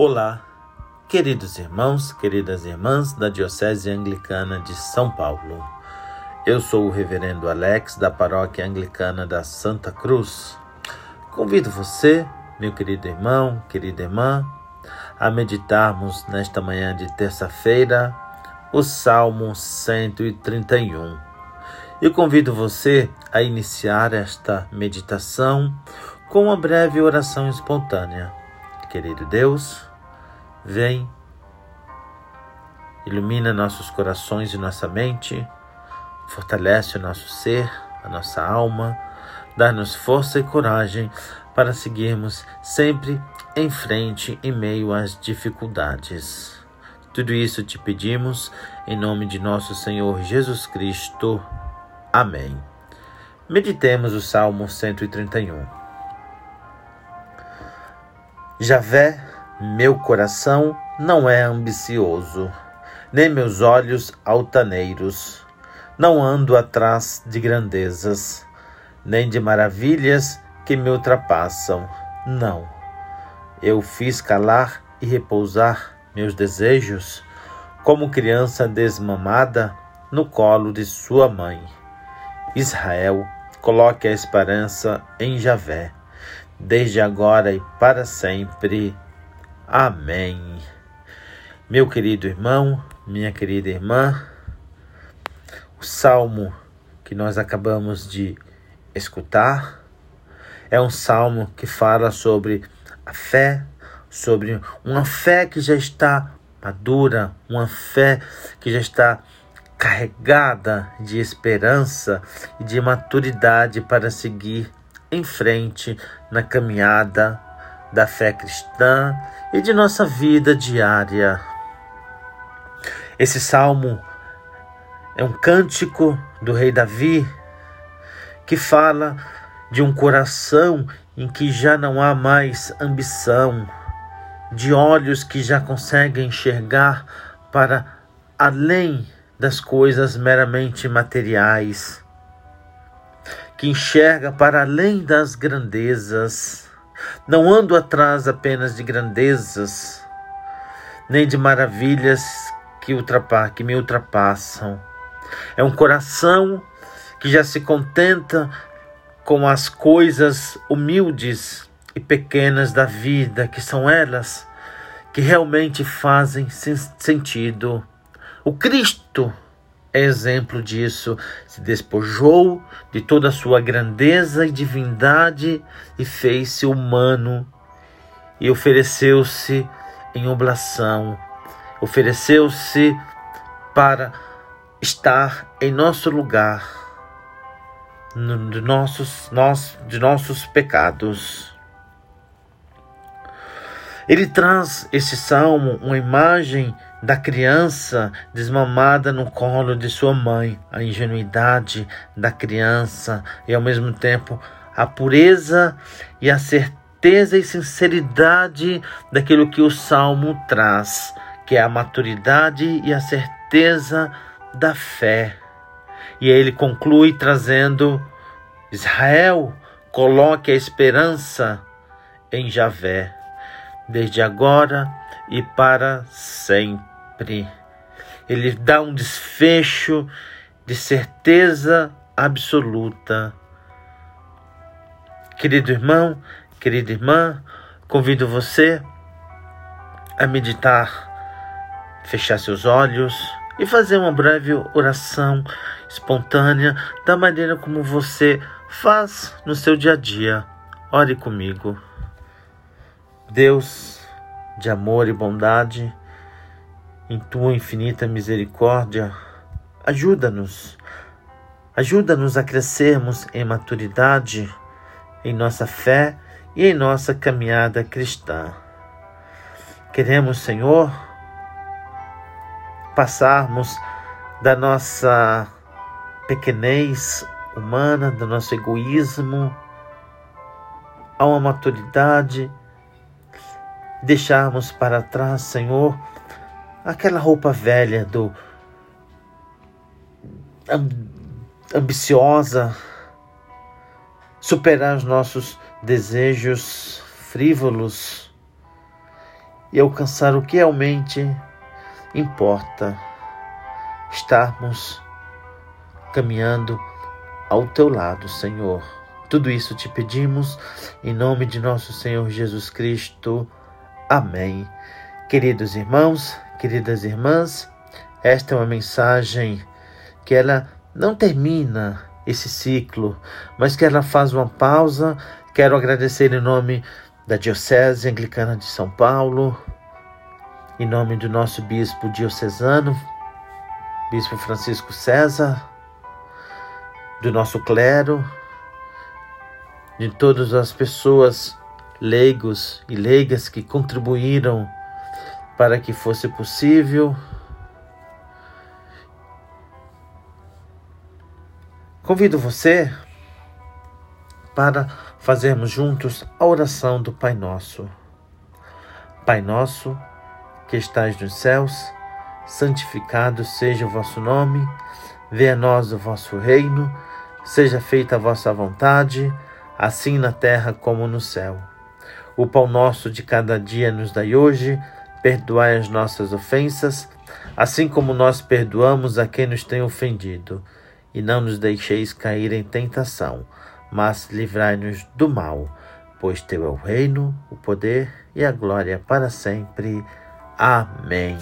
Olá, queridos irmãos, queridas irmãs da Diocese Anglicana de São Paulo. Eu sou o Reverendo Alex da Paróquia Anglicana da Santa Cruz. Convido você, meu querido irmão, querida irmã, a meditarmos nesta manhã de terça-feira o Salmo 131. Eu convido você a iniciar esta meditação com uma breve oração espontânea. Querido Deus, vem, ilumina nossos corações e nossa mente, fortalece o nosso ser, a nossa alma, dá-nos força e coragem para seguirmos sempre em frente em meio às dificuldades. Tudo isso te pedimos em nome de nosso Senhor Jesus Cristo. Amém. Meditemos o Salmo 131. Javé, meu coração não é ambicioso, nem meus olhos altaneiros. Não ando atrás de grandezas, nem de maravilhas que me ultrapassam. Não. Eu fiz calar e repousar meus desejos como criança desmamada no colo de sua mãe. Israel, coloque a esperança em Javé desde agora e para sempre. Amém. Meu querido irmão, minha querida irmã, o salmo que nós acabamos de escutar é um salmo que fala sobre a fé, sobre uma fé que já está madura, uma fé que já está carregada de esperança e de maturidade para seguir em frente na caminhada da fé cristã e de nossa vida diária. Esse salmo é um cântico do rei Davi que fala de um coração em que já não há mais ambição, de olhos que já conseguem enxergar para além das coisas meramente materiais que enxerga para além das grandezas. Não ando atrás apenas de grandezas, nem de maravilhas que, ultrapa que me ultrapassam. É um coração que já se contenta com as coisas humildes e pequenas da vida, que são elas que realmente fazem sentido. O Cristo exemplo disso. Se despojou de toda a sua grandeza e divindade e fez-se humano e ofereceu-se em oblação, ofereceu-se para estar em nosso lugar, de, nossos, nós, de nossos pecados. Ele traz esse salmo uma imagem da criança desmamada no colo de sua mãe, a ingenuidade da criança e ao mesmo tempo a pureza e a certeza e sinceridade daquilo que o salmo traz, que é a maturidade e a certeza da fé. E ele conclui trazendo Israel, coloque a esperança em Javé, desde agora e para sempre. Ele dá um desfecho de certeza absoluta. Querido irmão, querida irmã, convido você a meditar, fechar seus olhos e fazer uma breve oração espontânea da maneira como você faz no seu dia a dia. Ore comigo. Deus, de amor e bondade, em tua infinita misericórdia, ajuda-nos, ajuda-nos a crescermos em maturidade, em nossa fé e em nossa caminhada cristã. Queremos, Senhor, passarmos da nossa pequenez humana, do nosso egoísmo, a uma maturidade deixarmos para trás, Senhor, aquela roupa velha do ambiciosa, superar os nossos desejos frívolos e alcançar o que realmente importa. Estarmos caminhando ao teu lado, Senhor. Tudo isso te pedimos em nome de nosso Senhor Jesus Cristo. Amém. Queridos irmãos, queridas irmãs, esta é uma mensagem que ela não termina esse ciclo, mas que ela faz uma pausa. Quero agradecer em nome da Diocese Anglicana de São Paulo, em nome do nosso bispo diocesano, Bispo Francisco César, do nosso clero, de todas as pessoas leigos e leigas que contribuíram para que fosse possível. Convido você para fazermos juntos a oração do Pai Nosso. Pai Nosso, que estais nos céus, santificado seja o vosso nome, venha a nós o vosso reino, seja feita a vossa vontade, assim na terra como no céu. O pão nosso de cada dia nos dai hoje, perdoai as nossas ofensas, assim como nós perdoamos a quem nos tem ofendido, e não nos deixeis cair em tentação mas livrai-nos do mal, pois teu é o reino, o poder e a glória para sempre. Amém.